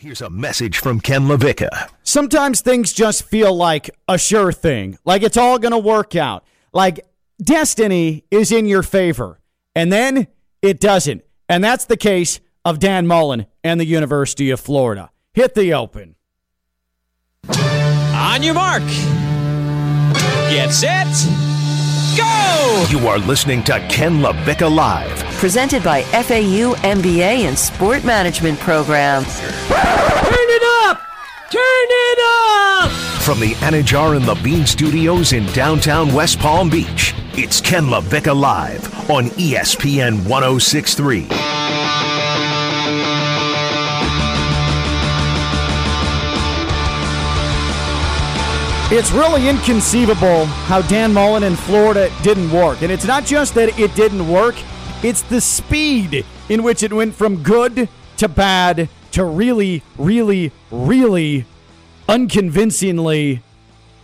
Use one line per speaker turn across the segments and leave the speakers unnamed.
Here's a message from Ken LaVicka.
Sometimes things just feel like a sure thing, like it's all going to work out, like destiny is in your favor. And then it doesn't. And that's the case of Dan Mullen and the University of Florida. Hit the open.
On your mark. Get set. Go!
You are listening to Ken LaVicka Live.
Presented by FAU MBA and Sport Management Program.
Turn it up! Turn it up!
From the Anidjar and Levine Studios in downtown West Palm Beach, it's Ken LaVicka Live on ESPN 1063.
It's really inconceivable how Dan Mullen in Florida didn't work. And it's not just that it didn't work, it's the speed in which it went from good to bad to really, really, really unconvincingly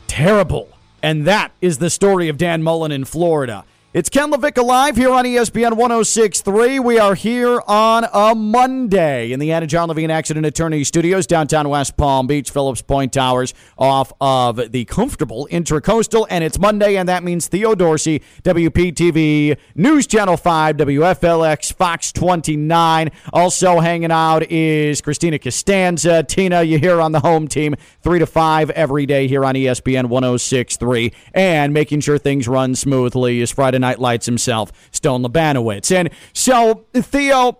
terrible. And that is the story of Dan Mullen in Florida. It's Ken LaVicka Live here on ESPN 1063. We are here on a Monday in the Anidjar Levine Accident Attorney Studios, downtown West Palm Beach, Phillips Point Towers, off of the comfortable Intracoastal. And it's Monday, and that means Theo Dorsey, WPTV, News Channel 5, WFLX, Fox 29. Also hanging out is Christina Costanza. Tina, you hear on the home team, 3 to 5 every day here on ESPN 1063. And making sure things run smoothly is Friday Night Lights himself, Stone Labanowitz. And so, Theo,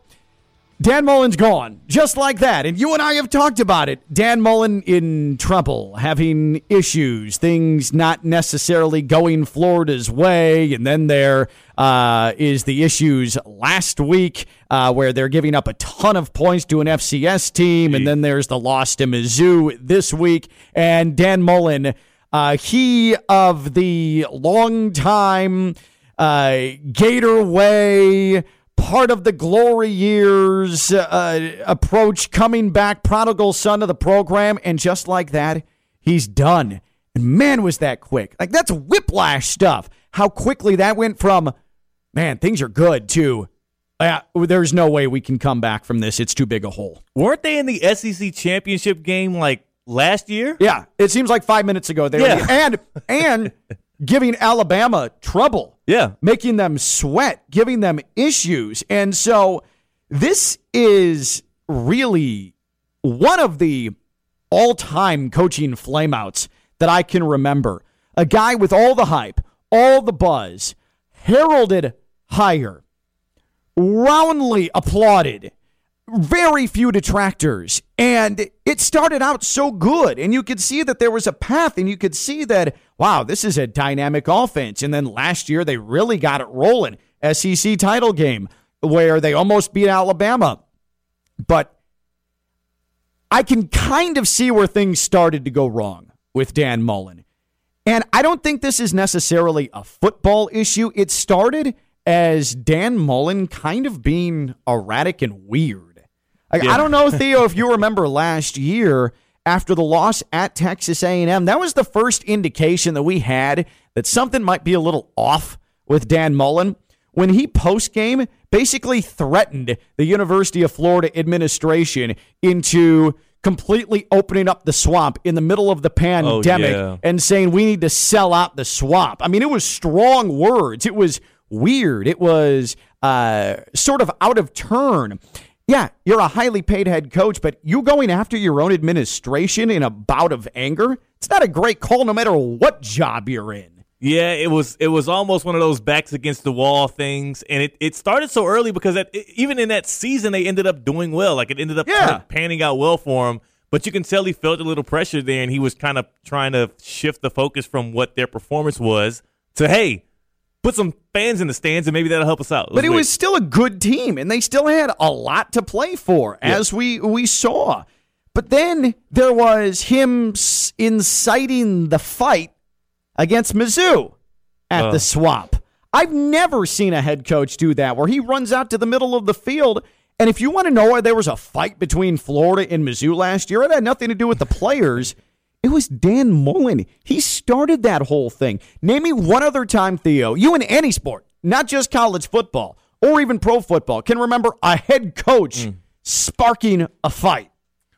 Dan Mullen's gone, just like that. And you and I have talked about it. Dan Mullen in trouble, having issues, things not necessarily going Florida's way. And then there uh, is the issues last week uh, where they're giving up a ton of points to an FCS team. And then there's the loss to Mizzou this week. And Dan Mullen, uh, he of the long time uh, Gator Way, part of the glory years uh, approach, coming back, prodigal son of the program, and just like that, he's done. And man, was that quick! Like that's whiplash stuff. How quickly that went from, man, things are good to. Uh, there's no way we can come back from this. It's too big a hole.
Weren't they in the SEC championship game like last year?
Yeah, it seems like five minutes ago they
Yeah.
were, and and giving Alabama trouble.
Yeah.
making them sweat, giving them issues. And so this is really one of the all time coaching flameouts that I can remember. A guy with all the hype, all the buzz, heralded hire, roundly applauded, very few detractors. And it started out so good. And you could see that there was a path, and you could see that, wow, this is a dynamic offense. And then last year, they really got it rolling. SEC title game where they almost beat Alabama. But I can kind of see where things started to go wrong with Dan Mullen. And I don't think this is necessarily a football issue. It started as Dan Mullen kind of being erratic and weird. Like, I don't know, Theo, if you remember last year after the loss at Texas A&M, that was the first indication that we had that something might be a little off with Dan Mullen when he post game basically threatened the University of Florida administration into completely opening up the swamp in the middle of the pandemic
yeah.
and saying we need to sell out the swamp. I mean, it was strong words. It was weird. It was uh, sort of out of turn. Yeah, you're a highly paid head coach, but you going after your own administration in a bout of anger, it's not a great call no matter what job you're in.
Yeah, it was it was almost one of those backs against the wall things, and it, it started so early because at, even in that season they ended up doing well. Like it ended up
Yeah.
panning out well for him. But you can tell he felt a little pressure there, and he was kind of trying to shift the focus from what their performance was to hey, put some fans in the stands, and maybe that'll help us out.
But it
weird.
was still a good team, and they still had a lot to play for, as we we saw. But then there was him inciting the fight against Mizzou at the swamp. I've never seen a head coach do that, where he runs out to the middle of the field. And if you want to know why there was a fight between Florida and Mizzou last year, it had nothing to do with the players. It was Dan Mullen. He started that whole thing. Name me one other time, Theo, you in any sport, not just college football or even pro football, can remember a head coach mm. sparking a fight.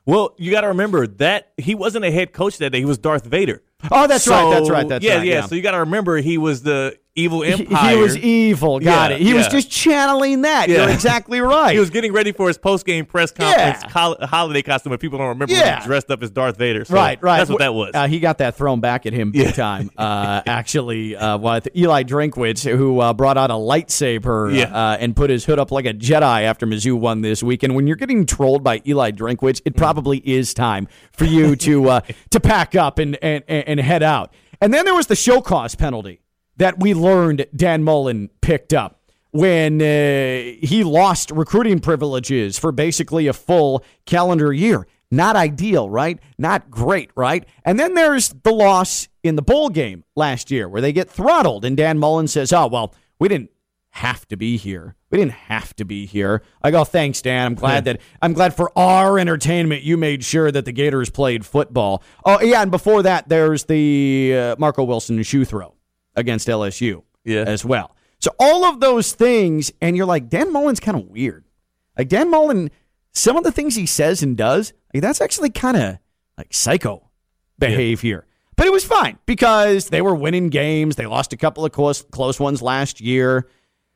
Well, you got to remember that he wasn't a head coach that day. He was Darth Vader.
Oh, that's right. That's right. That's
yeah,
right.
yeah. So you got to remember he was the evil empire.
He was evil. Got
Yeah,
it. He was just channeling that. You're exactly right.
He was getting ready for his post game press conference
Yeah.
hol- holiday costume, and people don't remember
Yeah.
he dressed up as Darth Vader. So
right, right.
That's what that was.
Uh, he got that thrown back at him big
Yeah.
time. Uh, actually, uh, with Eli Drinkwitz, who uh, brought out a lightsaber
Yeah.
uh, and put his hood up like a Jedi after Mizzou won this week. And when you're getting trolled by Eli Drinkwitz, it probably is time for you to uh, to pack up and, and and head out. And then there was the show cause penalty that we learned Dan Mullen picked up when uh, he lost recruiting privileges for basically a full calendar year. Not ideal, right? Not great, right? And then there's the loss in the bowl game last year where they get throttled, and Dan Mullen says, Oh, well, we didn't have to be here. We didn't have to be here. I go, thanks, Dan. I'm glad that I'm glad for our entertainment you made sure that the Gators played football. Oh yeah, and before that, there's the uh, Marco Wilson shoe throw against LSU
Yeah.
as well. So all of those things, and you're like, Dan Mullen's kind of weird. Like Dan Mullen, some of the things he says and does, like, that's actually kind of like psycho behavior. But it was fine because they were winning games. They lost a couple of close, close ones last year.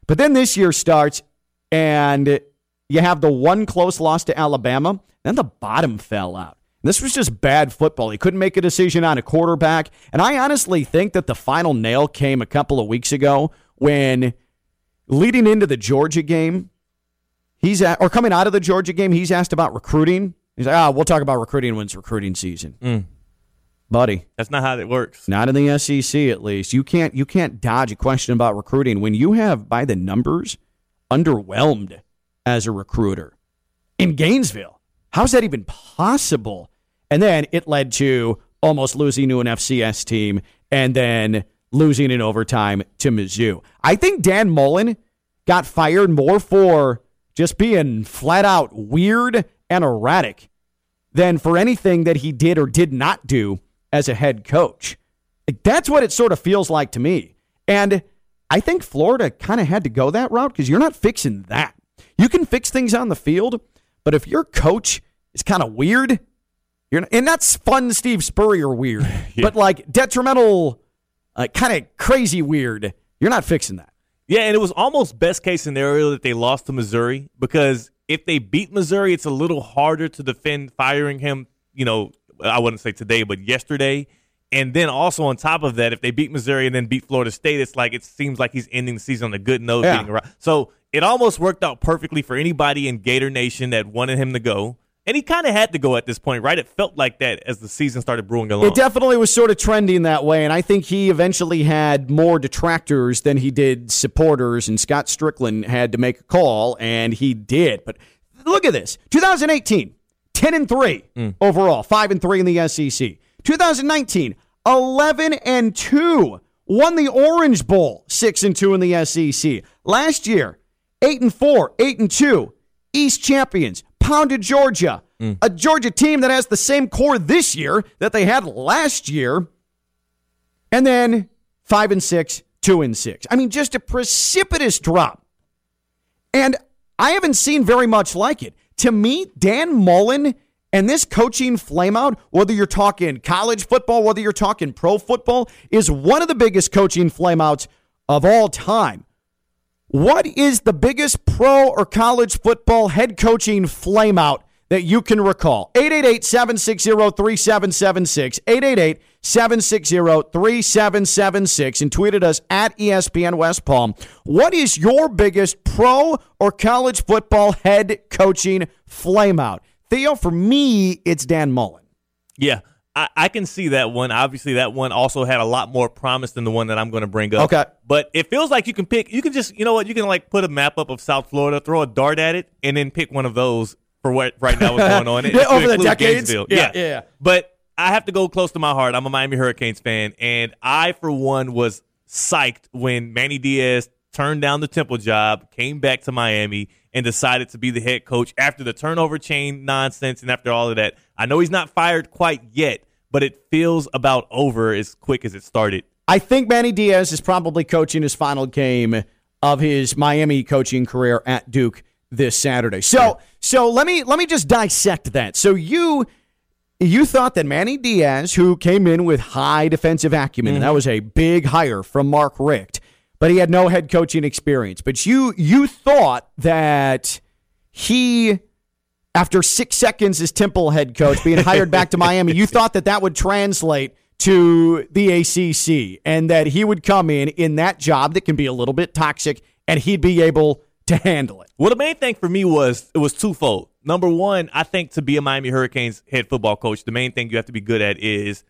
But then this year starts, and you have the one close loss to Alabama. Then the bottom fell out. This was just bad football. He couldn't make a decision on a quarterback. And I honestly think that the final nail came a couple of weeks ago when leading into the Georgia game, he's at, or coming out of the Georgia game, he's asked about recruiting. He's like, ah, we'll talk about recruiting when it's recruiting season. Buddy,
That's not how it works.
not in the SEC at least. You can't you can't dodge a question about recruiting when you have by the numbers underwhelmed as a recruiter in Gainesville. How's that even possible? And then it led to almost losing to an FCS team and then losing in overtime to Mizzou. I think Dan Mullen got fired more for just being flat out weird and erratic than for anything that he did or did not do as a head coach. Like, that's what it sort of feels like to me. And I think Florida kind of had to go that route because you're not fixing that. You can fix things on the field, but if your coach is kind of weird, you're not, and that's fun Steve Spurrier weird, but like detrimental, like kind of crazy weird, you're not fixing that.
Yeah, and it was almost best case scenario that they lost to Missouri because if they beat Missouri, it's a little harder to defend firing him. You know, I wouldn't say today, but yesterday. And then also on top of that, if they beat Missouri and then beat Florida State, it's like it seems like he's ending the season on a good note.
Yeah.
around. So it almost worked out perfectly for anybody in Gator Nation that wanted him to go. And he kind of had to go at this point, right? It felt like that as the season started brewing along.
It definitely was sort of trending that way, and I think he eventually had more detractors than he did supporters, and Scott Stricklin had to make a call, and he did. But look at this 2018, 10 and 3 mm. overall, 5 and 3 in the SEC. 2019, 11 and 2, won the Orange Bowl, 6 and 2 in the SEC. Last year, 8 and 4, 8 and 2, East champions, pounded Georgia. Mm. A Georgia team that has the same core this year that they had last year. And then 5 and 6, 2 and 6. I mean, just a precipitous drop. And I haven't seen very much like it. To me, Dan Mullen and this coaching flameout, whether you're talking college football, whether you're talking pro football, is one of the biggest coaching flameouts of all time. What is the biggest pro or college football head coaching flameout that you can recall? 888 760 3776. 888 760 3776. And tweeted us at ESPN West Palm. What is your biggest pro or college football head coaching flameout? Theo, for me, it's Dan Mullen.
Yeah, I, I can see that one. Obviously, that one also had a lot more promise than the one that I'm going to bring up.
Okay.
But it feels like you can pick, you can just, you know what, you can like put a map up of South Florida, throw a dart at it, and then pick one of those for what right now is going on. It
Yeah, over the decades? Yeah, yeah, yeah.
But I have to go close to my heart. I'm a Miami Hurricanes fan, and I, for one, was psyched when Manny Diaz turned down the Temple job, came back to Miami, and decided to be the head coach after the turnover chain nonsense and after all of that. I know he's not fired quite yet, but it feels about over as quick as it started.
I think Manny Diaz is probably coaching his final game of his Miami coaching career at Duke this Saturday. So so let me let me just dissect that. So you you thought that Manny Diaz, who came in with high defensive acumen, and that mm-hmm. was a big hire from Mark Richt, but he had no head coaching experience. But you you thought that he after six seconds as Temple head coach, being hired back to Miami, you thought that that would translate to the ACC and that he would come in in that job that can be a little bit toxic and he'd be able to handle it.
Well, the main thing for me was it was twofold. Number one, I think to be a Miami Hurricanes head football coach, the main thing you have to be good at is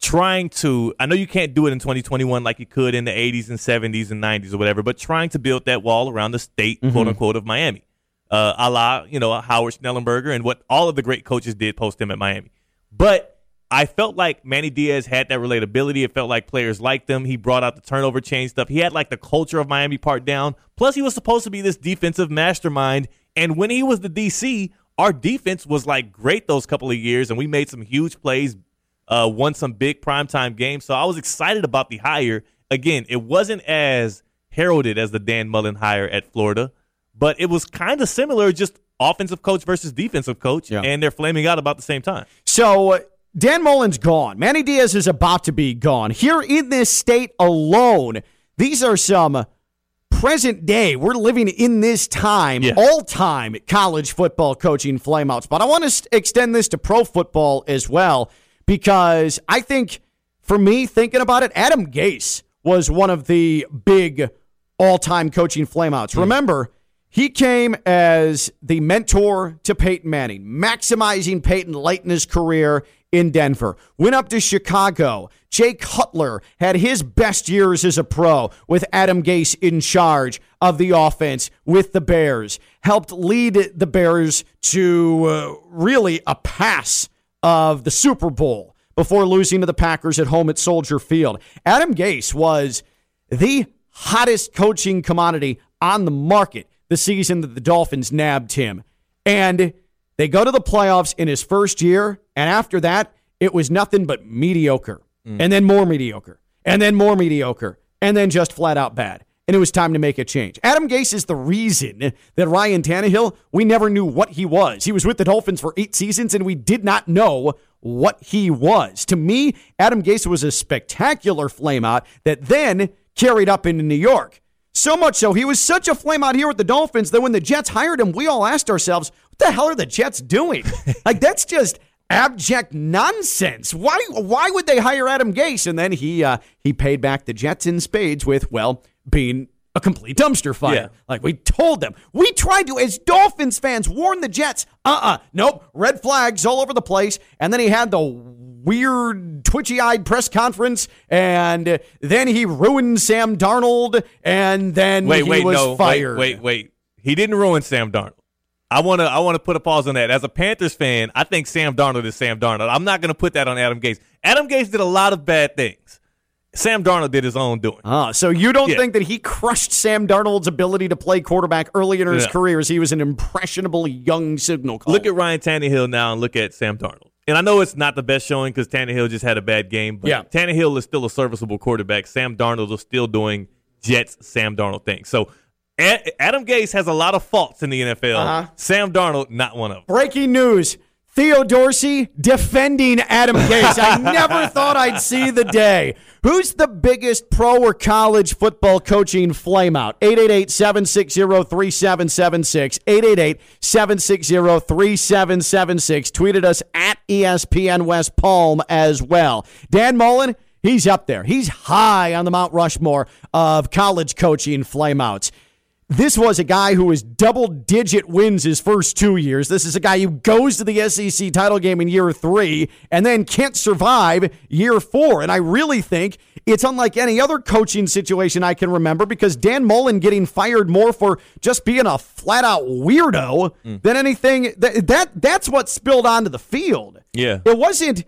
trying to. I know you can't do it in 2021 like you could in the 80s and 70s and 90s or whatever, but trying to build that wall around the state, quote unquote, of Miami, uh, a la you know Howard Schnellenberger and what all of the great coaches did post him at Miami. But I felt like Manny Diaz had that relatability. It felt like players liked him. He brought out the turnover chain stuff. He had like the culture of Miami part down. Plus, he was supposed to be this defensive mastermind. And when he was the DC, our defense was like great those couple of years, and we made some huge plays, uh, won some big primetime games. So I was excited about the hire. Again, it wasn't as heralded as the Dan Mullen hire at Florida, but it was kind of similar, just offensive coach versus defensive coach,
Yeah.
and they're flaming out about the same time.
So uh, Dan Mullen's gone. Manny Diaz is about to be gone. Here in this state alone, these are some present day. We're living in this time,
Yeah.
all time college football coaching flameouts. But I want to extend this to pro football as well because I think for me, thinking about it, Adam Gase was one of the big all time coaching flameouts. Remember, he came as the mentor to Peyton Manning, maximizing Peyton late in his career in Denver. Went up to Chicago. Jay Cutler had his best years as a pro with Adam Gase in charge of the offense with the Bears. Helped lead the Bears to uh, really a pass of the Super Bowl before losing to the Packers at home at Soldier Field. Adam Gase was the hottest coaching commodity on the market the season that the Dolphins nabbed him. And they go to the playoffs in his first year, and after that, it was nothing but mediocre. Mm. And then more mediocre. And then more mediocre. And then just flat out bad. And it was time to make a change. Adam Gase is the reason that Ryan Tannehill, we never knew what he was. He was with the Dolphins for eight seasons, and we did not know what he was. To me, Adam Gase was a spectacular flameout that then carried up into New York. So much so, he was such a flameout here with the Dolphins that when the Jets hired him, we all asked ourselves, what the hell are the Jets doing? like, that's just abject nonsense. Why why would they hire Adam Gase? And then he uh, he paid back the Jets in spades with, well, being a complete dumpster fire.
Yeah.
Like we told them. We tried to, as Dolphins fans, warn the Jets. Uh-uh. Nope. Red flags all over the place. And then he had the weird, twitchy-eyed press conference, and then he ruined Sam Darnold, and then
Wait,
he
wait,
was
no,
fired.
wait, wait, wait. He didn't ruin Sam Darnold. I want to, I want to put a pause on that. As a Panthers fan, I think Sam Darnold is Sam Darnold. I'm not going to put that on Adam Gase. Adam Gase did a lot of bad things. Sam Darnold did his own doing.
Ah, so you don't
Yeah.
think that he crushed Sam Darnold's ability to play quarterback early in his
Yeah.
career as he was an impressionable young signal caller?
Look at Ryan Tannehill now and look at Sam Darnold. And I know it's not the best showing because Tannehill just had a bad game, but
Yeah.
Tannehill is still a serviceable quarterback. Sam Darnold is still doing Jets Sam Darnold things. So A- Adam Gase has a lot of faults in the NFL.
Uh-huh.
Sam Darnold, not one of them.
Breaking news. Theo Dorsey defending Adam Gase. I never thought I'd see the day. Who's the biggest pro or college football coaching flameout? 888-760-3776. 888-760-3776. Tweeted us at ESPN West Palm as well. Dan Mullen, he's up there. He's high on the Mount Rushmore of college coaching flameouts. This was a guy who was double digit wins his first two years. This is a guy who goes to the SEC title game in year three and then can't survive year four. And I really think it's unlike any other coaching situation I can remember because Dan Mullen getting fired more for just being a flat out weirdo mm. than anything that, that that's what spilled onto the field.
Yeah.
It wasn't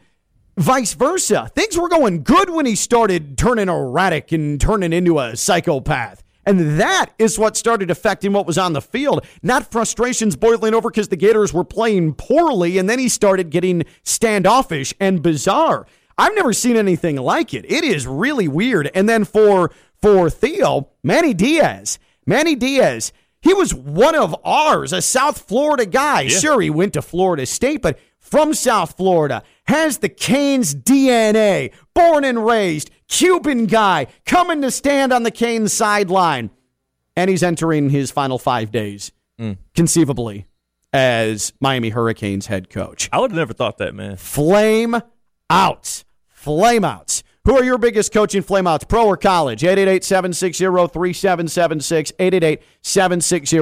vice versa. Things were going good when he started turning erratic and turning into a psychopath. And that is what started affecting what was on the field, not frustrations boiling over because the Gators were playing poorly, and then he started getting standoffish and bizarre. I've never seen anything like it. It is really weird. And then for for Theo, Manny Diaz, Manny Diaz He was one of ours, a South Florida guy. Sure, he went to Florida State, but from South Florida, has the Canes DNA, born and raised, Cuban guy, coming to stand on the Canes sideline. And he's entering his final five days, mm. conceivably, as Miami Hurricanes head coach.
I would have never thought that, man.
Flame out. Flame outs. Who are your biggest coaching flameouts, pro or college? 888 760 3776. 888 760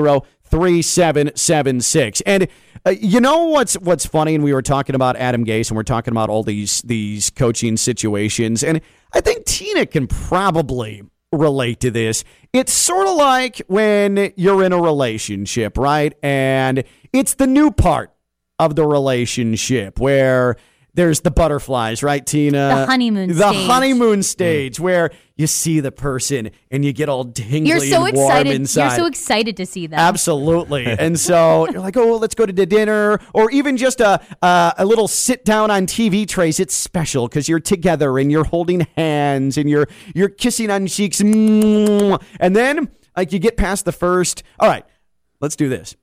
3776. And uh, you know what's what's funny? And we were talking about Adam Gase and we're talking about all these these coaching situations. And I think Tina can probably relate to this. It's sort of like when you're in a relationship, right? And it's the new part of the relationship where there's the butterflies, right, Tina?
The honeymoon
The
stage.
honeymoon stage where you see the person and you get all tingly
You're so
and warm
excited.
inside.
You're so excited to see them.
Absolutely. And so you're like, oh, let's go to the dinner, or even just a uh, a little sit down on TV trays. It's special because you're together and you're holding hands and you're you're kissing on cheeks, Mm. and then like you get past the first. All right, let's do this.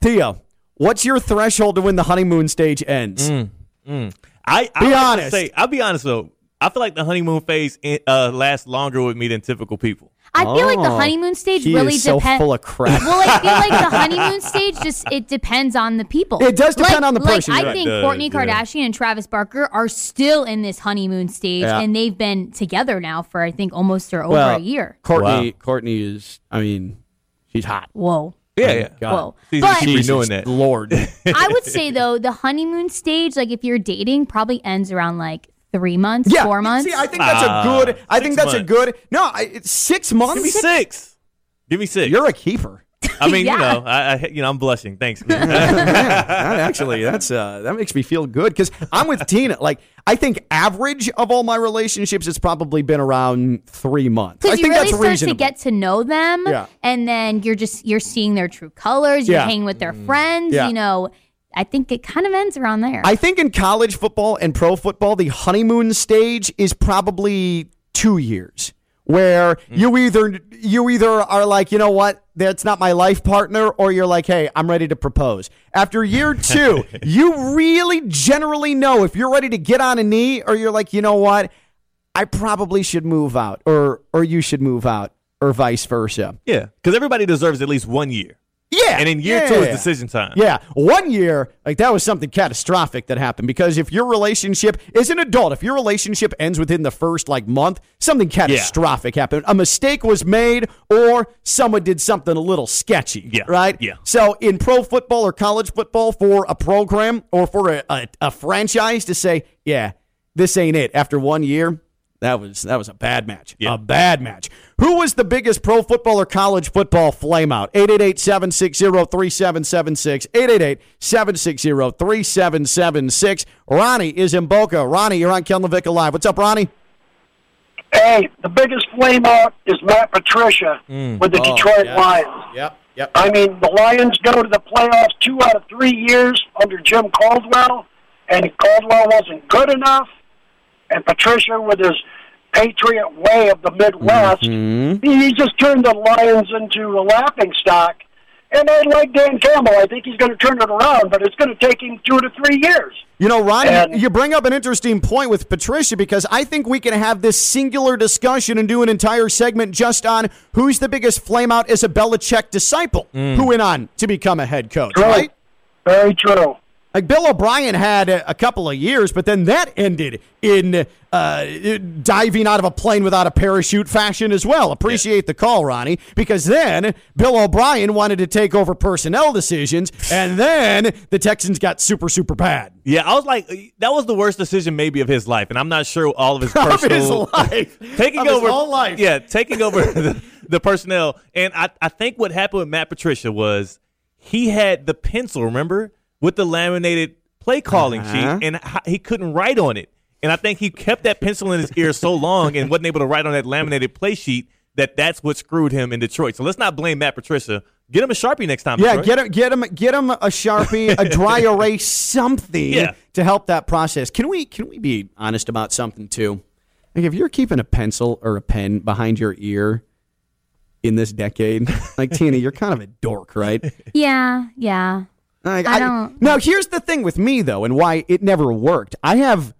Theo, what's your threshold to when the honeymoon stage ends?
I, I
Be
like to
honest.
Say, I'll be honest though. I feel like the honeymoon phase uh, lasts longer with me than typical people.
I feel like the
Oh,
honeymoon stage
he
really
is so
depends.
full of crap.
Well, I feel like the honeymoon stage just it depends on the people.
It does depend
Like-
on the person,
Like I
right.
think Courtney
does, yeah.
Kardashian and Travis Barker are still in this honeymoon stage,
Yeah.
and they've been together now for I think almost or over a year.
Courtney,
Wow.
Courtney is, I mean, she's hot.
Whoa.
Yeah, yeah.
God.
Whoa.
She's
But-
keep renewing that.
Lord.
I would say though, the honeymoon stage, like if you're dating, probably ends around like three months,
Yeah,
four months.
See, I think that's a good. I think that's a good. No, I, it's six months.
Give me six. Give me six.
You're a keeper.
I mean,
Yeah.
you know, I, I, you know, I'm blushing. Thanks, man.
that actually, that's uh, that makes me feel good because I'm with Tina. Like, I think average of all my relationships, it's probably been around three months. I
Because you
think
really
that's
start
reasonable.
to get to know them,
Yeah.
and then you're just you're seeing their true colors. You're
Yeah.
hanging with their friends.
Yeah.
You know, I think it kind of ends around there.
I think in college football and pro football, the honeymoon stage is probably two years, where mm. you either you either are like, you know what, that's not my life partner, or you're like, hey, I'm ready to propose. After year two, you really generally know if you're ready to get on a knee, or you're like, you know what, I probably should move out, or or you should move out, or vice versa.
yeah, because everybody deserves at least one year,
Yeah,
and in year
yeah.
two is decision time.
Yeah, one year, like that was something catastrophic that happened because if your relationship is an adult, if your relationship ends within the first like month, something catastrophic happened. A mistake was made or someone did something a little sketchy.
Yeah,
Right?
yeah.
So in pro football or college football for a program or for a, a, a franchise to say, yeah, this ain't it after one year. That was that was a bad match.
Yeah.
A bad match. Who was the biggest pro football or college football flameout? 888-760-3776. 888-760-3776. Ronnie is in Boca. Ronnie, you're on Ken LaVicka Live. What's up, Ronnie?
Hey, the biggest flameout is Matt Patricia mm. with the oh, Detroit Lions.
Yep. Yep.
I mean, the Lions go to the playoffs two out of three years under Jim Caldwell, and Caldwell wasn't good enough. And Patricia, with his Patriot way of the Midwest, mm-hmm. he, he just turned the Lions into a laughing stock. And I like Dan Campbell. I think he's going to turn it around, but it's going to take him two to three years.
You know, Ron,
And-
you, you bring up an interesting point with Patricia because I think we can have this singular discussion and do an entire segment just on who's the biggest flameout as a Belichick disciple mm. who went on to become a head coach,
True.
right?
Very true.
Like Bill O'Brien had a, couple of years, but then that ended in uh, diving out of a plane without a parachute fashion as well. Appreciate the call, Ronnie, because then Bill O'Brien wanted to take over personnel decisions, and then the Texans got super, super bad.
Yeah, I was like, that was the worst decision maybe of his life, and I'm not sure all of his
Of
personal
his life.
taking
Of his
over
whole life.
Yeah, taking over the, the personnel, and I I think what happened with Matt Patricia was he had the pencil, remember, with the laminated play calling
Uh-huh.
sheet, and he couldn't write on it, and I think he kept that pencil in his ear so long and wasn't able to write on that laminated play sheet that that's what screwed him in Detroit. So let's not blame Matt Patricia. Get him a sharpie next time.
Yeah,
Detroit.
get him, get him, get him a sharpie, a dry erase, something
Yeah.
to help that process. Can we can we be honest about something too? Like if you're keeping a pencil or a pen behind your ear, in this decade. Like Tina, you're kind of a dork, right?
Yeah, yeah.
Like,
I don't-
Now, here's the thing with me though, and why it never worked. I have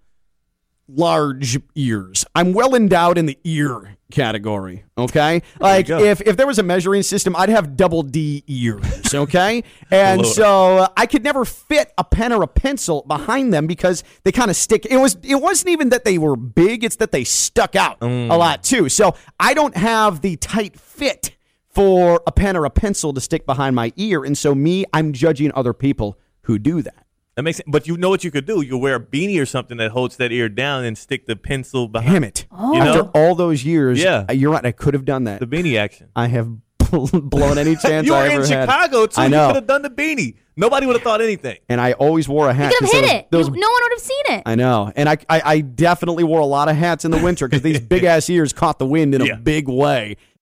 large ears. I'm well endowed in the ear category. Okay, like if if there was a measuring system, I'd have double D ears. Okay, and
Lord.
so uh, I could never fit a pen or a pencil behind them because they kind of stick. It was it wasn't even that they were big; it's that they stuck out
Mm.
a lot too. So I don't have the tight fit for a pen or a pencil to stick behind my ear, and so me, I'm judging other people who do that.
That makes sense. But you know what you could do? You wear a beanie or something that holds that ear down and stick the pencil behind
Damn it! Oh.
You
After all those years,
Yeah.
you're right. I could have done that.
the beanie action.
I have blown any chance
you were
I ever
in
had.
Chicago too.
I
You
know,
could have done the beanie. Nobody would have thought anything.
and I always wore a hat.
You could
'cause
have
those-
hit it.
those-
You- no one would have seen it.
I know, and I, I I definitely wore a lot of hats in the winter because these big ass ears caught the wind in
Yeah.
a big way.